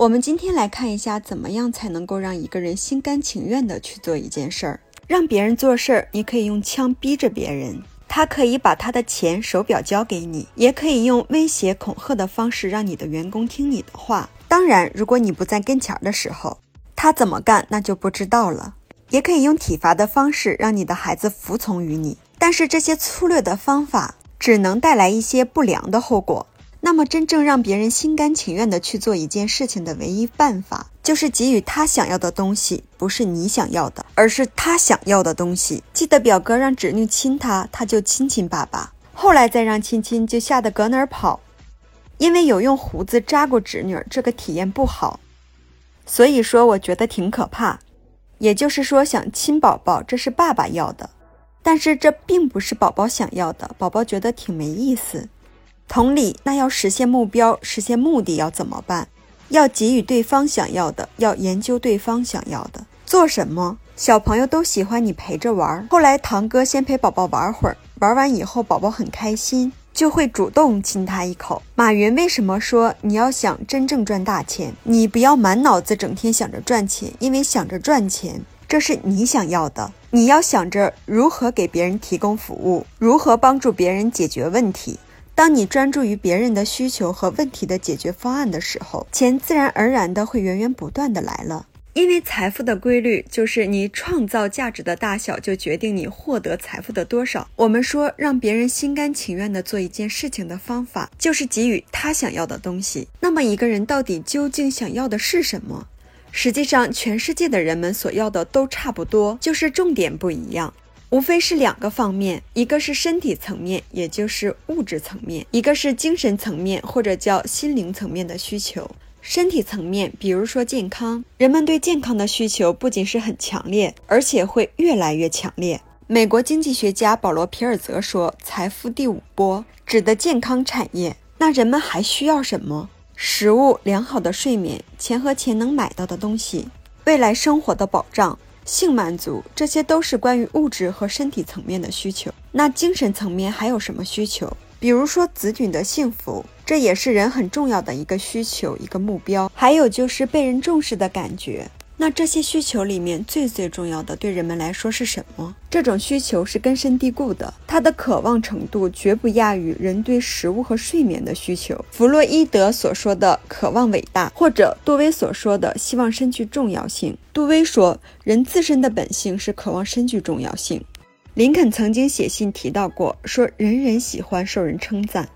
我们今天来看一下，怎么样才能够让一个人心甘情愿的去做一件事儿。让别人做事儿，你可以用枪逼着别人，他可以把他的钱、手表交给你，也可以用威胁、恐吓的方式让你的员工听你的话。当然，如果你不在跟前儿的时候，他怎么干那就不知道了。也可以用体罚的方式让你的孩子服从于你，但是这些粗略的方法只能带来一些不良的后果。那么，真正让别人心甘情愿的去做一件事情的唯一办法，就是给予他想要的东西，不是你想要的，而是他想要的东西。记得表哥让侄女亲他，他就亲亲爸爸；后来再让亲亲，就吓得搁哪儿跑，因为有用胡子扎过侄女，这个体验不好。所以说，我觉得挺可怕。也就是说，想亲宝宝，这是爸爸要的，但是这并不是宝宝想要的，宝宝觉得挺没意思。同理，那要实现目标、实现目的要怎么办？要给予对方想要的，要研究对方想要的。做什么？小朋友都喜欢你陪着玩儿。后来堂哥先陪宝宝玩会儿，玩完以后宝宝很开心，就会主动亲他一口。马云为什么说你要想真正赚大钱，你不要满脑子整天想着赚钱，因为想着赚钱，这是你想要的。你要想着如何给别人提供服务，如何帮助别人解决问题。当你专注于别人的需求和问题的解决方案的时候，钱自然而然的会源源不断的来了。因为财富的规律就是你创造价值的大小就决定你获得财富的多少。我们说让别人心甘情愿的做一件事情的方法，就是给予他想要的东西。那么一个人到底究竟想要的是什么？实际上，全世界的人们所要的都差不多，就是重点不一样。无非是两个方面，一个是身体层面，也就是物质层面；一个是精神层面，或者叫心灵层面的需求。身体层面，比如说健康，人们对健康的需求不仅是很强烈，而且会越来越强烈。美国经济学家保罗·皮尔泽说：“财富第五波指的健康产业。”那人们还需要什么？食物、良好的睡眠、钱和钱能买到的东西、未来生活的保障。性满足，这些都是关于物质和身体层面的需求。那精神层面还有什么需求？比如说子女的幸福，这也是人很重要的一个需求、一个目标。还有就是被人重视的感觉。那这些需求里面最最重要的，对人们来说是什么？这种需求是根深蒂固的，它的渴望程度绝不亚于人对食物和睡眠的需求。弗洛伊德所说的渴望伟大，或者杜威所说的希望身具重要性。杜威说，人自身的本性是渴望身具重要性。林肯曾经写信提到过，说人人喜欢受人称赞。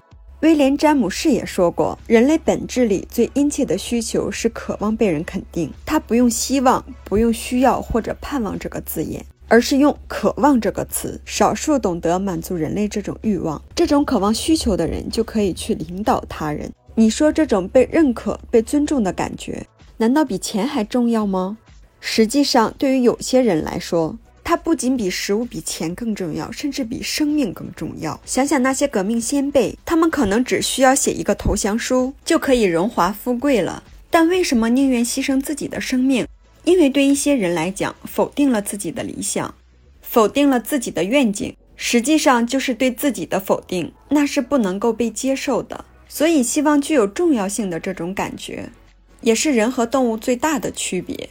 威廉·詹姆士也说过，人类本质里最殷切的需求是渴望被人肯定。他不用“希望”、不用“需要”或者“盼望”这个字眼，而是用“渴望”这个词。少数懂得满足人类这种欲望、这种渴望需求的人，就可以去领导他人。你说这种被认可、被尊重的感觉，难道比钱还重要吗？实际上，对于有些人来说，它不仅比食物、比钱更重要，甚至比生命更重要。想想那些革命先辈，他们可能只需要写一个投降书就可以荣华富贵了，但为什么宁愿牺牲自己的生命？因为对一些人来讲，否定了自己的理想，否定了自己的愿景，实际上就是对自己的否定，那是不能够被接受的。所以，希望具有重要性的这种感觉，也是人和动物最大的区别。